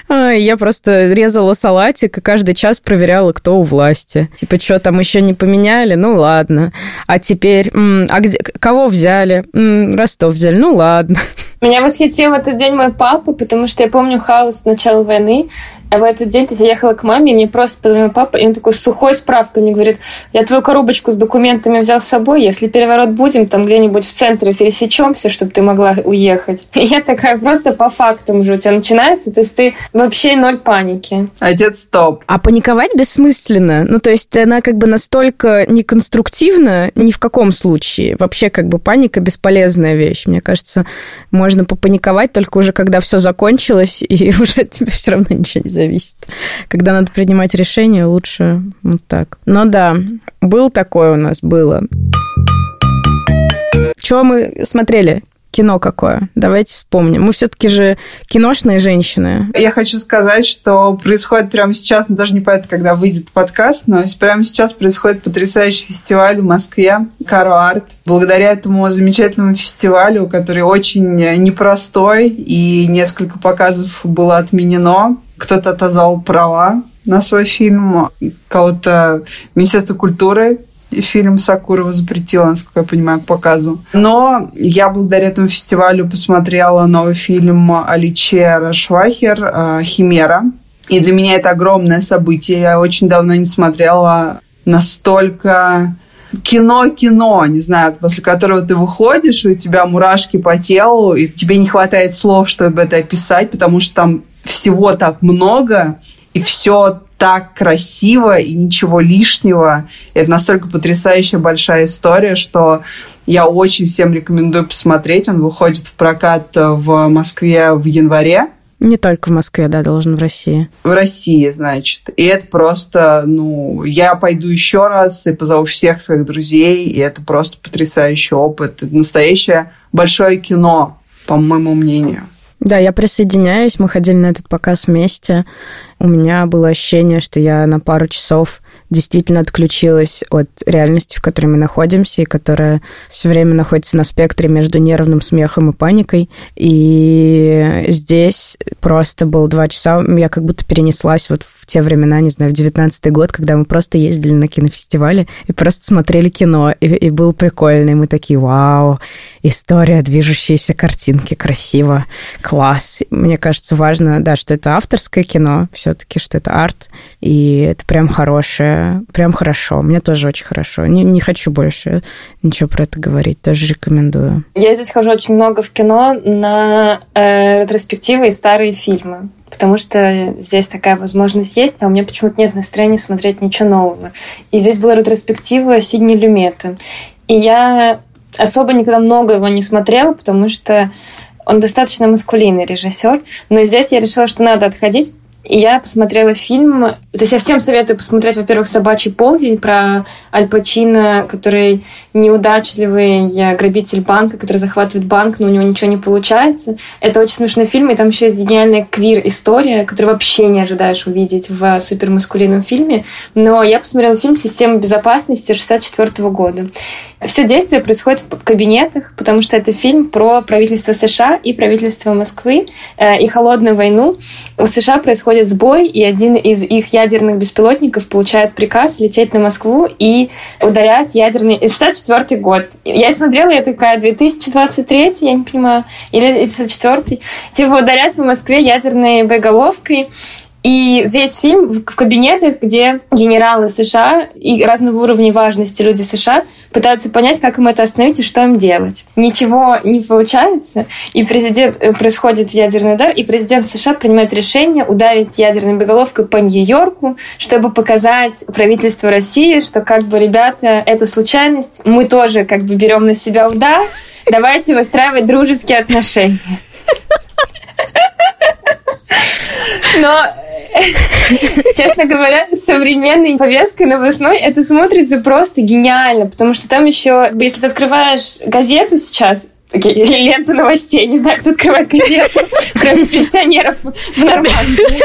Я просто резала салатик и каждый час проверяла, кто у власти. Типа, что там еще не поменяли? Ну, ладно. А теперь, а где, кого взяли? Ростов взяли? Ну, ладно. Меня восхитил в этот день мой папа, потому что я помню хаос начала войны, в этот день то есть, я ехала к маме, и мне просто позвонил папа, и он такой сухой справкой мне говорит, я твою коробочку с документами взял с собой, если переворот будем, там где-нибудь в центре пересечемся, чтобы ты могла уехать. И я такая просто по фактам уже у тебя начинается, то есть ты вообще ноль паники. Отец, стоп. А паниковать бессмысленно. Ну, то есть она как бы настолько неконструктивна ни в каком случае. Вообще как бы паника бесполезная вещь. Мне кажется, можно попаниковать только уже когда все закончилось, и уже тебе все равно ничего не зависит. Когда надо принимать решение, лучше вот так. Но да, был такое у нас, было. Чего мы смотрели? кино какое? Давайте вспомним. Мы все-таки же киношные женщины. Я хочу сказать, что происходит прямо сейчас, ну, даже не понятно, когда выйдет подкаст, но прямо сейчас происходит потрясающий фестиваль в Москве, Каро Арт. Благодаря этому замечательному фестивалю, который очень непростой, и несколько показов было отменено, кто-то отозвал права на свой фильм, кого-то Министерство культуры фильм Сакурова запретила, насколько я понимаю, к показу. Но я благодаря этому фестивалю посмотрела новый фильм Аличе Рашвахер э, «Химера». И для меня это огромное событие. Я очень давно не смотрела настолько кино-кино, не знаю, после которого ты выходишь, и у тебя мурашки по телу, и тебе не хватает слов, чтобы это описать, потому что там всего так много, и все так красиво и ничего лишнего. Это настолько потрясающая большая история, что я очень всем рекомендую посмотреть. Он выходит в прокат в Москве в январе. Не только в Москве, да, должен в России. В России, значит. И это просто, ну, я пойду еще раз и позову всех своих друзей, и это просто потрясающий опыт. Это настоящее большое кино, по моему мнению. Да, я присоединяюсь. Мы ходили на этот показ вместе. У меня было ощущение, что я на пару часов действительно отключилась от реальности, в которой мы находимся, и которая все время находится на спектре между нервным смехом и паникой. И здесь просто было два часа, я как будто перенеслась вот в те времена, не знаю, в девятнадцатый год, когда мы просто ездили на кинофестивале и просто смотрели кино, и, и было прикольно, мы такие, вау, история, движущиеся картинки, красиво, класс. Мне кажется, важно, да, что это авторское кино, все-таки, что это арт, и это прям хорошее, прям хорошо. Мне тоже очень хорошо. Не, не хочу больше ничего про это говорить, тоже рекомендую. Я здесь хожу очень много в кино на э, ретроспективы и старые фильмы потому что здесь такая возможность есть, а у меня почему-то нет настроения смотреть ничего нового. И здесь была ретроспектива Сидни Люмета. И я особо никогда много его не смотрела, потому что он достаточно маскулинный режиссер, но здесь я решила, что надо отходить, я посмотрела фильм. То есть я всем советую посмотреть, во-первых, «Собачий полдень» про Аль Пачино, который неудачливый грабитель банка, который захватывает банк, но у него ничего не получается. Это очень смешной фильм, и там еще есть гениальная квир-история, которую вообще не ожидаешь увидеть в супермаскулинном фильме. Но я посмотрела фильм «Система безопасности» 64 года. Все действие происходит в кабинетах, потому что это фильм про правительство США и правительство Москвы э, и холодную войну. У США происходит сбой, и один из их ядерных беспилотников получает приказ лететь на Москву и ударять ядерный... 64 год. Я смотрела, я такая, 2023, я не понимаю, или 64 Типа ударять по Москве ядерной боеголовкой. И весь фильм в кабинетах, где генералы США и разного уровня важности люди США пытаются понять, как им это остановить и что им делать. Ничего не получается, и президент э, происходит ядерный удар, и президент США принимает решение ударить ядерной боеголовкой по Нью-Йорку, чтобы показать правительству России, что как бы, ребята, это случайность, мы тоже как бы берем на себя удар, давайте выстраивать дружеские отношения. Но, честно говоря, с современной повесткой новостной это смотрится просто гениально, потому что там еще, если ты открываешь газету сейчас, или ленту новостей. Не знаю, кто открывает газету, кроме пенсионеров в Нормандии.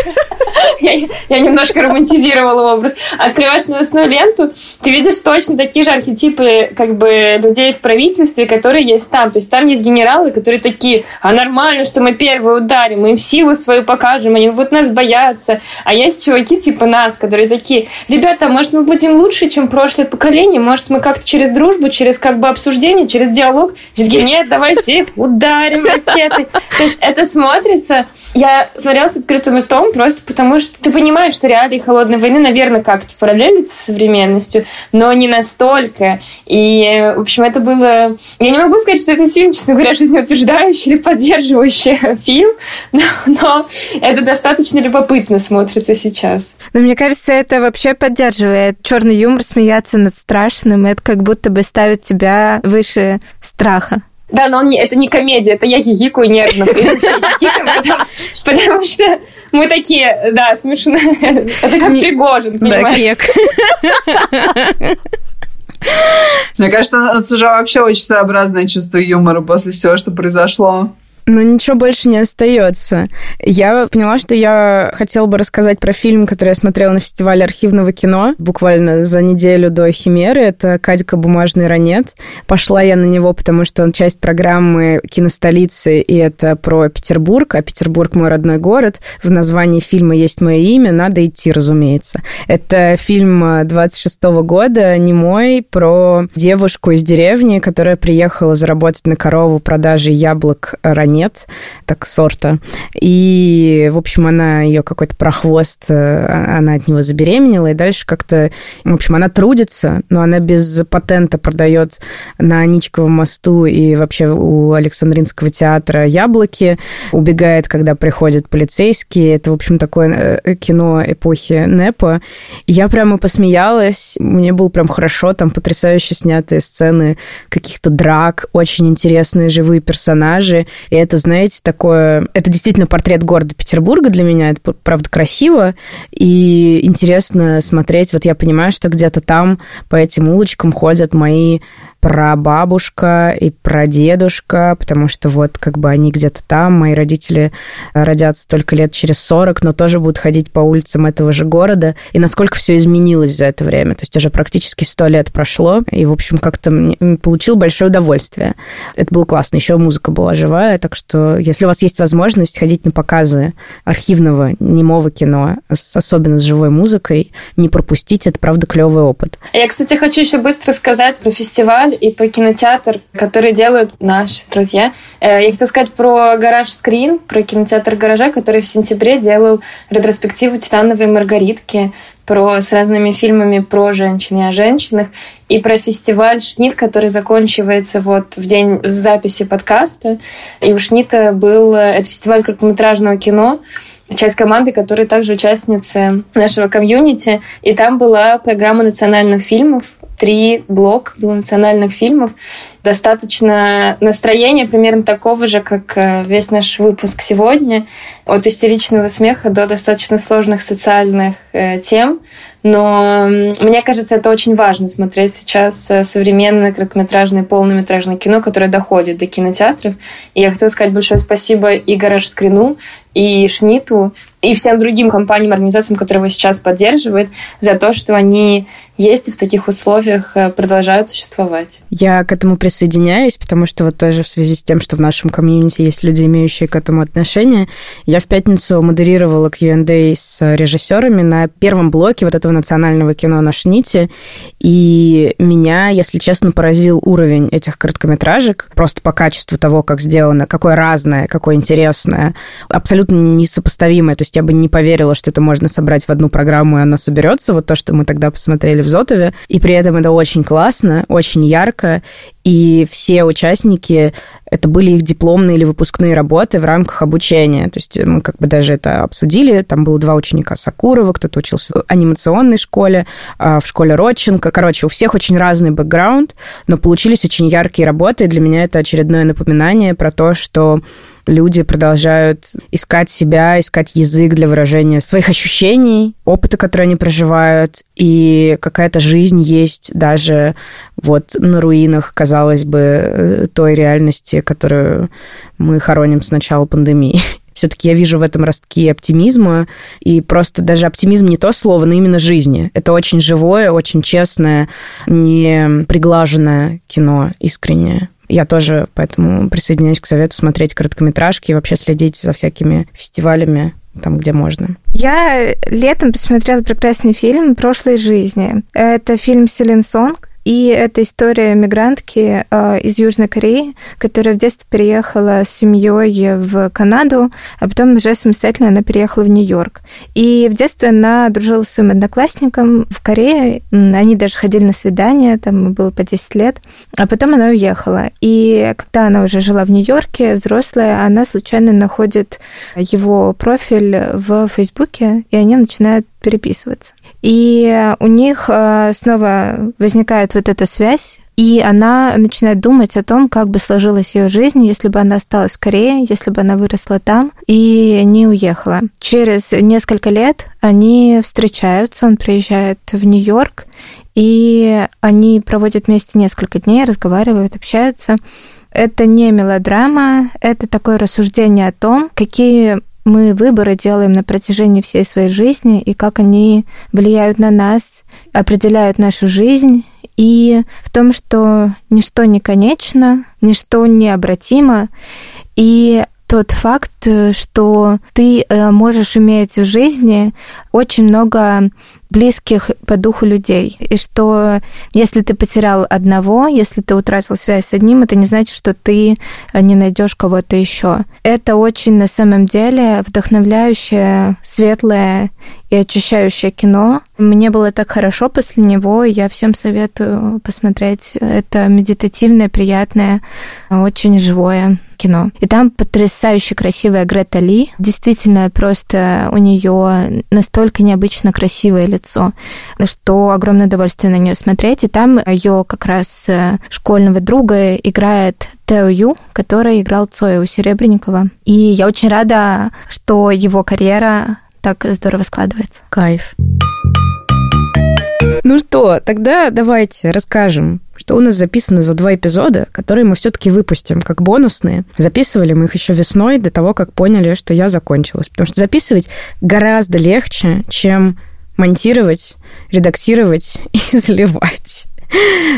Я, я немножко романтизировала образ. Открываешь новостную ленту, ты видишь точно такие же архетипы как бы людей в правительстве, которые есть там. То есть там есть генералы, которые такие, а нормально, что мы первые ударим, мы им силу свою покажем, они будут нас бояться. А есть чуваки типа нас, которые такие, ребята, может мы будем лучше, чем прошлое поколение, может мы как-то через дружбу, через как бы обсуждение, через диалог. Нет, давайте их ударим ракетой. То есть это смотрится... Я смотрела с открытым ртом просто потому, что ты понимаешь, что реалии холодной войны, наверное, как-то параллелятся с современностью, но не настолько. И, в общем, это было... Я не могу сказать, что это сильно, честно говоря, жизнеутверждающий или поддерживающий фильм, но, но это достаточно любопытно смотрится сейчас. Но мне кажется, это вообще поддерживает черный юмор, смеяться над страшным. Это как будто бы ставит тебя выше страха. Да, но он не, это не комедия, это я хихикаю нервно. Потому, потому что мы такие, да, смешно. Это как Пригожин, понимаешь? Да, кек. Мне кажется, у нас уже вообще очень своеобразное чувство юмора после всего, что произошло. Ну, ничего больше не остается. Я поняла, что я хотела бы рассказать про фильм, который я смотрела на фестивале архивного кино буквально за неделю до «Химеры». Это «Кадика. Бумажный ранет». Пошла я на него, потому что он часть программы киностолицы, и это про Петербург, а Петербург мой родной город. В названии фильма есть мое имя, надо идти, разумеется. Это фильм 26 -го года, не мой, про девушку из деревни, которая приехала заработать на корову продажи яблок ранее нет, так сорта. И, в общем, она ее какой-то прохвост, э, она от него забеременела, и дальше как-то, в общем, она трудится, но она без патента продает на Аничковом мосту и вообще у Александринского театра яблоки, убегает, когда приходят полицейские. Это, в общем, такое э, кино эпохи НЭПа. Я прямо посмеялась, мне было прям хорошо, там потрясающе снятые сцены каких-то драк, очень интересные живые персонажи. И это, знаете, такое... Это действительно портрет города Петербурга для меня. Это, правда, красиво и интересно смотреть. Вот я понимаю, что где-то там по этим улочкам ходят мои прабабушка и прадедушка, потому что вот как бы они где-то там, мои родители родятся только лет через 40, но тоже будут ходить по улицам этого же города, и насколько все изменилось за это время. То есть уже практически сто лет прошло, и, в общем, как-то получил большое удовольствие. Это было классно. Еще музыка была живая, так что если у вас есть возможность ходить на показы архивного немого кино, особенно с живой музыкой, не пропустить, это правда клевый опыт. Я, кстати, хочу еще быстро сказать про фестиваль и про кинотеатр, который делают наши друзья. Э, я хотела сказать про гараж Скрин, про кинотеатр гаража, который в сентябре делал ретроспективу «Титановой Маргаритки», про с разными фильмами про женщин и о женщинах, и про фестиваль «Шнит», который заканчивается вот в день записи подкаста. И у «Шнита» был э, это фестиваль короткометражного кино, часть команды, которая также участница нашего комьюнити. И там была программа национальных фильмов, три блок национальных фильмов. Достаточно настроения примерно такого же, как э, весь наш выпуск сегодня. От истеричного смеха до достаточно сложных социальных э, тем. Но мне кажется, это очень важно смотреть сейчас э, современное короткометражное полнометражное кино, которое доходит до кинотеатров. И я хотела сказать большое спасибо и Гараж Скрину, и Шниту, и всем другим компаниям, организациям, которые его сейчас поддерживают, за то, что они есть и в таких условиях продолжают существовать. Я к этому присоединяюсь, потому что вот тоже в связи с тем, что в нашем комьюнити есть люди, имеющие к этому отношение, я в пятницу модерировала Q&A с режиссерами на первом блоке вот этого национального кино на Шните, и меня, если честно, поразил уровень этих короткометражек, просто по качеству того, как сделано, какое разное, какое интересное, абсолютно несопоставимое. То есть я бы не поверила, что это можно собрать в одну программу, и она соберется, вот то, что мы тогда посмотрели в Зотове. И при этом это очень классно, очень ярко, и все участники это были их дипломные или выпускные работы в рамках обучения. То есть мы как бы даже это обсудили. Там было два ученика Сакурова, кто-то учился в анимационной школе, а, в школе Родченко. Короче, у всех очень разный бэкграунд, но получились очень яркие работы. И для меня это очередное напоминание про то, что люди продолжают искать себя, искать язык для выражения своих ощущений, опыта, который они проживают, и какая-то жизнь есть даже вот на руинах, казалось бы, э, той реальности, которую мы хороним с начала пандемии. Все-таки я вижу в этом ростки оптимизма, и просто даже оптимизм не то слово, но именно жизни. Это очень живое, очень честное, не приглаженное кино, искреннее. Я тоже поэтому присоединяюсь к совету смотреть короткометражки и вообще следить за всякими фестивалями там, где можно. Я летом посмотрела прекрасный фильм «Прошлой жизни». Это фильм Селин Сонг, и это история мигрантки э, из Южной Кореи, которая в детстве переехала с семьей в Канаду, а потом уже самостоятельно она переехала в Нью-Йорк. И в детстве она дружила с своим одноклассником в Корее. Они даже ходили на свидания, там было по 10 лет. А потом она уехала. И когда она уже жила в Нью-Йорке, взрослая, она случайно находит его профиль в Фейсбуке, и они начинают переписываться. И у них э, снова возникает вот эта связь, И она начинает думать о том, как бы сложилась ее жизнь, если бы она осталась в Корее, если бы она выросла там и не уехала. Через несколько лет они встречаются, он приезжает в Нью-Йорк, и они проводят вместе несколько дней, разговаривают, общаются. Это не мелодрама, это такое рассуждение о том, какие мы выборы делаем на протяжении всей своей жизни и как они влияют на нас, определяют нашу жизнь. И в том, что ничто не конечно, ничто необратимо, и тот факт, что ты э, можешь иметь в жизни очень много близких по духу людей. И что если ты потерял одного, если ты утратил связь с одним, это не значит, что ты не найдешь кого-то еще. Это очень на самом деле вдохновляющее, светлое и очищающее кино. Мне было так хорошо после него, и я всем советую посмотреть. Это медитативное, приятное, очень живое кино. И там потрясающе красивая Грета Ли. Действительно, просто у нее настолько необычно красивое лицо, что огромное удовольствие на нее смотреть. И там ее как раз э, школьного друга играет Тео Ю, который играл Цоя у Серебренникова. И я очень рада, что его карьера так здорово складывается. Кайф. Ну что, тогда давайте расскажем, что у нас записано за два эпизода, которые мы все-таки выпустим как бонусные. Записывали мы их еще весной до того, как поняли, что я закончилась. Потому что записывать гораздо легче, чем монтировать, редактировать и заливать.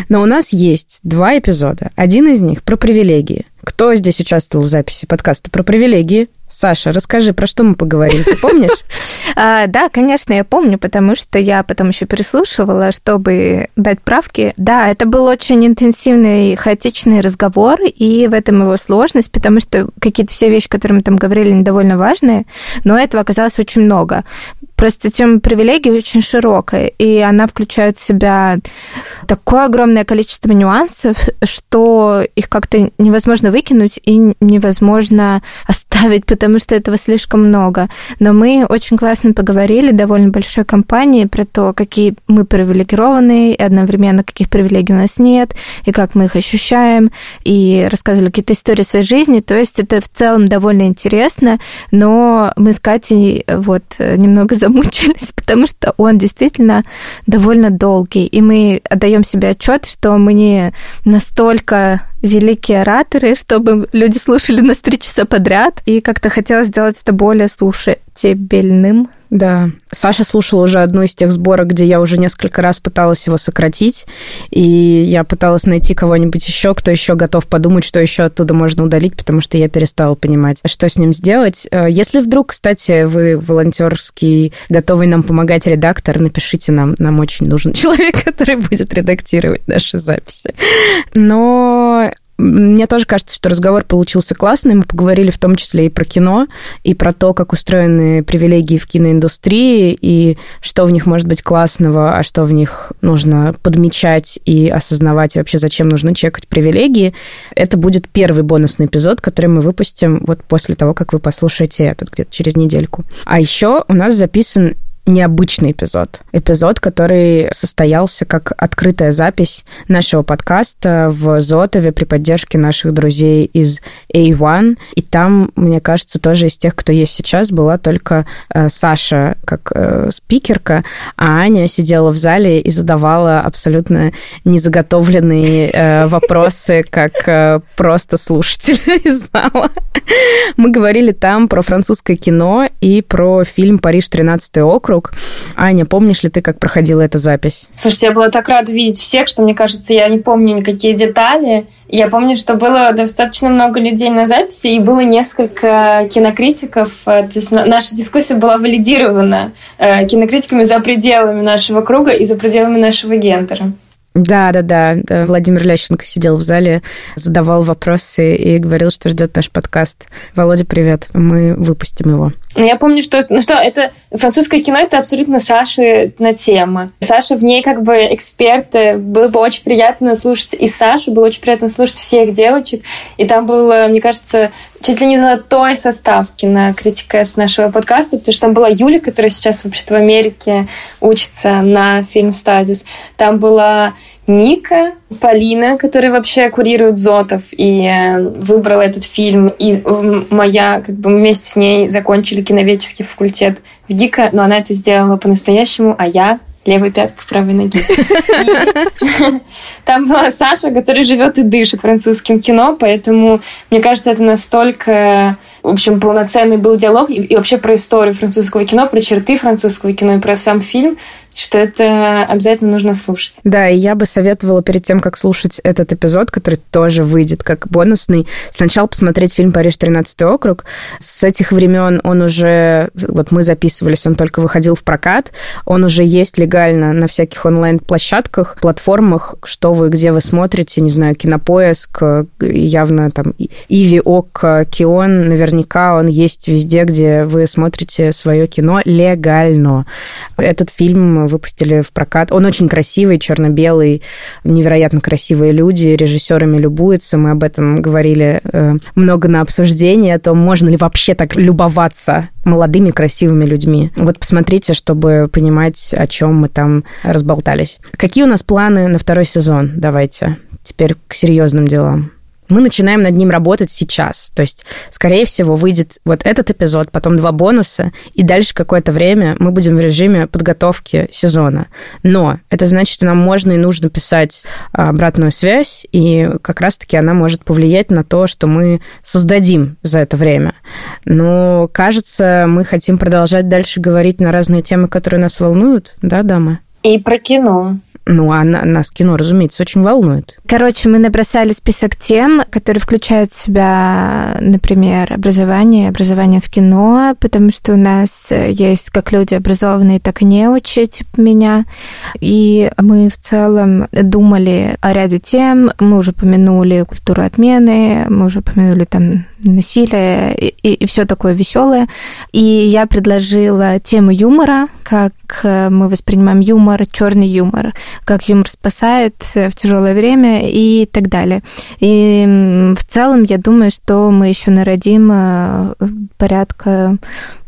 Но у нас есть два эпизода. Один из них про привилегии. Кто здесь участвовал в записи подкаста про привилегии? Саша, расскажи, про что мы поговорили, ты помнишь? А, да, конечно, я помню, потому что я потом еще переслушивала, чтобы дать правки. Да, это был очень интенсивный, хаотичный разговор, и в этом его сложность, потому что какие-то все вещи, которые мы там говорили, довольно важные, но этого оказалось очень много. Просто тема привилегий очень широкая, и она включает в себя такое огромное количество нюансов, что их как-то невозможно выкинуть и невозможно оставить, потому что этого слишком много. Но мы очень классно поговорили, довольно большой компании, про то, какие мы привилегированные, и одновременно каких привилегий у нас нет, и как мы их ощущаем, и рассказывали какие-то истории своей жизни. То есть это в целом довольно интересно, но мы с Катей вот немного замучились, потому что он действительно довольно долгий, и мы отдаем себе отчет, что мы не настолько великие ораторы, чтобы люди слушали нас три часа подряд, и как-то хотелось сделать это более слушателебельным. Да. Саша слушала уже одну из тех сборок, где я уже несколько раз пыталась его сократить, и я пыталась найти кого-нибудь еще, кто еще готов подумать, что еще оттуда можно удалить, потому что я перестала понимать, что с ним сделать. Э, если вдруг, кстати, вы волонтерский, готовый нам помогать редактор, напишите нам, нам очень нужен человек, который будет редактировать наши записи. Но мне тоже кажется, что разговор получился классный. Мы поговорили в том числе и про кино, и про то, как устроены привилегии в киноиндустрии, и что в них может быть классного, а что в них нужно подмечать и осознавать, и вообще зачем нужно чекать привилегии. Это будет первый бонусный эпизод, который мы выпустим вот после того, как вы послушаете этот где-то через недельку. А еще у нас записан необычный эпизод. Эпизод, который состоялся как открытая запись нашего подкаста в Зотове при поддержке наших друзей из A1. И там, мне кажется, тоже из тех, кто есть сейчас, была только э, Саша как э, спикерка, а Аня сидела в зале и задавала абсолютно незаготовленные э, вопросы, как э, просто слушатель из зала. Мы говорили там про французское кино и про фильм «Париж, 13 округ», вокруг. Аня, помнишь ли ты, как проходила эта запись? Слушайте, я была так рада видеть всех, что, мне кажется, я не помню никакие детали. Я помню, что было достаточно много людей на записи, и было несколько кинокритиков. Э, то есть наша дискуссия была валидирована э, кинокритиками за пределами нашего круга и за пределами нашего гендера. Да, да, да, да. Владимир Лященко сидел в зале, задавал вопросы и говорил, что ждет наш подкаст. Володя, привет. Мы выпустим его. Ну, я помню, что, ну что, это французское кино, это абсолютно Саши на тема. Саша в ней как бы эксперт. Было бы очень приятно слушать и Сашу, было очень приятно слушать всех девочек. И там был, мне кажется, чуть ли не золотой состав кинокритика с нашего подкаста, потому что там была Юля, которая сейчас вообще-то в Америке учится на фильм Studies. Там была Ника, Полина, которая вообще курирует Зотов и э, выбрала этот фильм. И моя, как бы мы вместе с ней закончили киноведческий факультет в ДИКа, но она это сделала по-настоящему, а я левой пяткой правой ноги. Там была Саша, которая живет и дышит французским кино, поэтому, мне кажется, это настолько в общем, полноценный был диалог и, и вообще про историю французского кино, про черты французского кино и про сам фильм, что это обязательно нужно слушать. Да, и я бы советовала перед тем, как слушать этот эпизод, который тоже выйдет как бонусный, сначала посмотреть фильм «Париж, 13 округ». С этих времен он уже, вот мы записывались, он только выходил в прокат, он уже есть легально на всяких онлайн-площадках, платформах, что вы, где вы смотрите, не знаю, Кинопоиск, явно там Иви, Ок, Кион, наверняка он есть везде, где вы смотрите свое кино легально. Этот фильм выпустили в прокат. Он очень красивый, черно-белый, невероятно красивые люди, режиссерами любуются. Мы об этом говорили э, много на обсуждении, о том, можно ли вообще так любоваться молодыми красивыми людьми. Вот посмотрите, чтобы понимать, о чем мы там разболтались. Какие у нас планы на второй сезон? Давайте теперь к серьезным делам мы начинаем над ним работать сейчас. То есть, скорее всего, выйдет вот этот эпизод, потом два бонуса, и дальше какое-то время мы будем в режиме подготовки сезона. Но это значит, что нам можно и нужно писать обратную связь, и как раз-таки она может повлиять на то, что мы создадим за это время. Но, кажется, мы хотим продолжать дальше говорить на разные темы, которые нас волнуют, да, дамы? И про кино. Ну, а нас кино, разумеется, очень волнует. Короче, мы набросали список тем, которые включают в себя, например, образование, образование в кино, потому что у нас есть как люди образованные, так и неучи, типа меня. И мы в целом думали о ряде тем. Мы уже помянули культуру отмены, мы уже помянули там насилие и, и, и все такое веселое. И я предложила тему юмора, как мы воспринимаем юмор, черный юмор, как юмор спасает в тяжелое время и так далее. И в целом я думаю, что мы еще народим э, порядка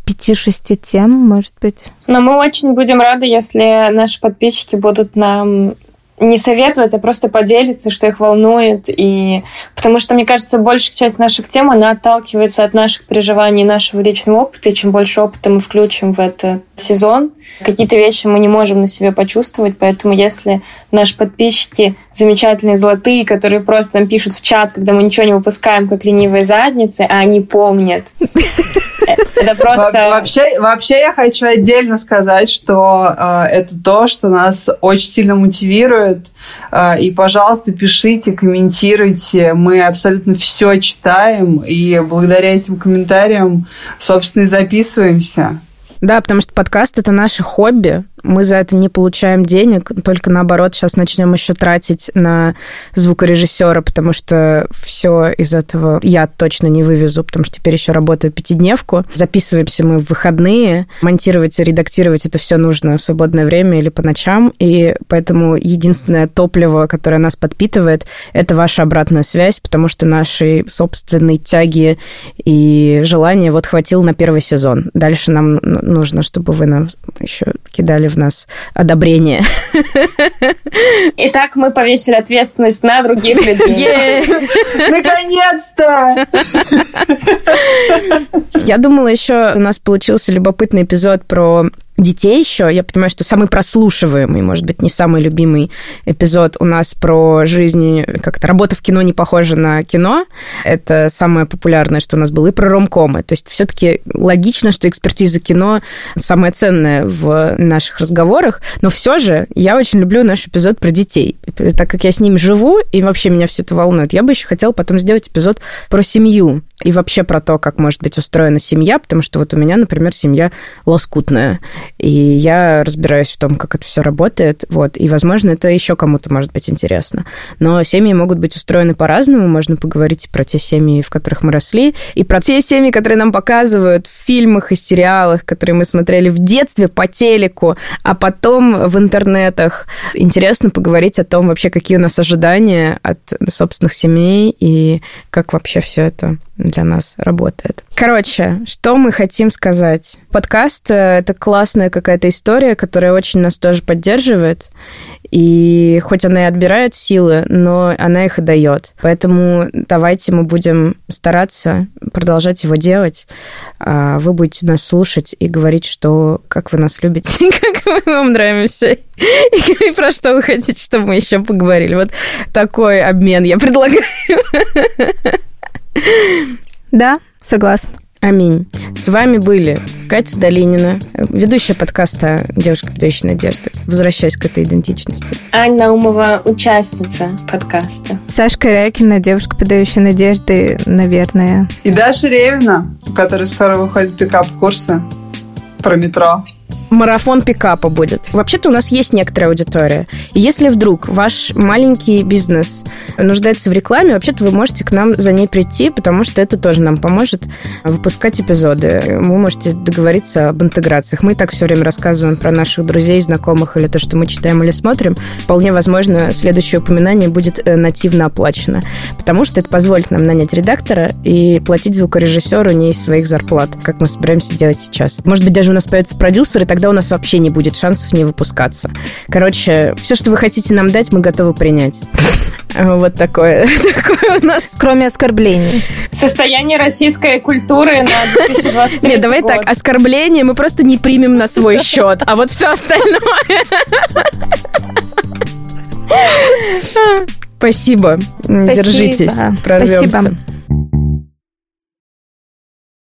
пяти-шести тем, может быть. Но мы очень будем рады, если наши подписчики будут нам не советовать, а просто поделиться, что их волнует. И... Потому что, мне кажется, большая часть наших тем, она отталкивается от наших переживаний, нашего личного опыта. И чем больше опыта мы включим в этот сезон, какие-то вещи мы не можем на себе почувствовать. Поэтому если наши подписчики замечательные, золотые, которые просто нам пишут в чат, когда мы ничего не выпускаем, как ленивые задницы, а они помнят. Это просто... Вообще, вообще я хочу отдельно сказать, что э, это то, что нас очень сильно мотивирует. А, и, пожалуйста, пишите, комментируйте. Мы абсолютно все читаем, и благодаря этим комментариям, собственно, и записываемся. Да, потому что подкаст это наше хобби. Мы за это не получаем денег, только наоборот, сейчас начнем еще тратить на звукорежиссера, потому что все из этого я точно не вывезу, потому что теперь еще работаю пятидневку. Записываемся мы в выходные, монтировать редактировать это все нужно в свободное время или по ночам, и поэтому единственное топливо, которое нас подпитывает, это ваша обратная связь, потому что нашей собственной тяги и желания вот хватило на первый сезон. Дальше нам нужно, чтобы вы нам еще кидали в нас одобрение. Итак, мы повесили ответственность на других людей. Наконец-то! Я думала, еще у нас получился любопытный эпизод про детей еще. Я понимаю, что самый прослушиваемый, может быть, не самый любимый эпизод у нас про жизнь, как-то работа в кино не похожа на кино. Это самое популярное, что у нас было, и про ромкомы. То есть все-таки логично, что экспертиза кино самая ценная в наших разговорах, но все же я очень люблю наш эпизод про детей. Так как я с ними живу, и вообще меня все это волнует, я бы еще хотела потом сделать эпизод про семью и вообще про то, как может быть устроена семья, потому что вот у меня, например, семья лоскутная. И я разбираюсь в том, как это все работает. Вот. И, возможно, это еще кому-то может быть интересно. Но семьи могут быть устроены по-разному. Можно поговорить про те семьи, в которых мы росли, и про те семьи, которые нам показывают в фильмах и сериалах, которые мы смотрели в детстве по телеку, а потом в интернетах. Интересно поговорить о том вообще, какие у нас ожидания от собственных семей и как вообще все это для нас работает. Короче, что мы хотим сказать? Подкаст э, — это классная какая-то история, которая очень нас тоже поддерживает. И хоть она и отбирает силы, но она их и дает. Поэтому давайте мы будем стараться продолжать его делать. А вы будете нас слушать и говорить, что как вы нас любите, как мы вам нравимся, и про что вы хотите, чтобы мы еще поговорили. Вот такой обмен я предлагаю. Да, согласна. Аминь. С вами были Катя Долинина, ведущая подкаста «Девушка, подающая надежды». Возвращаясь к этой идентичности. Аня Наумова, участница подкаста. Сашка Корякина, девушка, подающая надежды, наверное. И Даша Ревина, у которой скоро выходит пикап-курсы про метро марафон пикапа будет. Вообще-то у нас есть некоторая аудитория. И если вдруг ваш маленький бизнес нуждается в рекламе, вообще-то вы можете к нам за ней прийти, потому что это тоже нам поможет выпускать эпизоды. Вы можете договориться об интеграциях. Мы так все время рассказываем про наших друзей, знакомых или то, что мы читаем или смотрим. Вполне возможно, следующее упоминание будет э, нативно оплачено, потому что это позволит нам нанять редактора и платить звукорежиссеру не из своих зарплат, как мы собираемся делать сейчас. Может быть, даже у нас появится продюсер, и тогда у нас вообще не будет шансов не выпускаться. Короче, все, что вы хотите нам дать, мы готовы принять. Вот такое, такое у нас. Кроме оскорблений. Soстояние российской культуры на 2023 Нет, давай год. так, оскорбление мы просто не примем на свой счет, а вот все остальное... Спасибо. Держитесь. Прорвемся. Спасибо.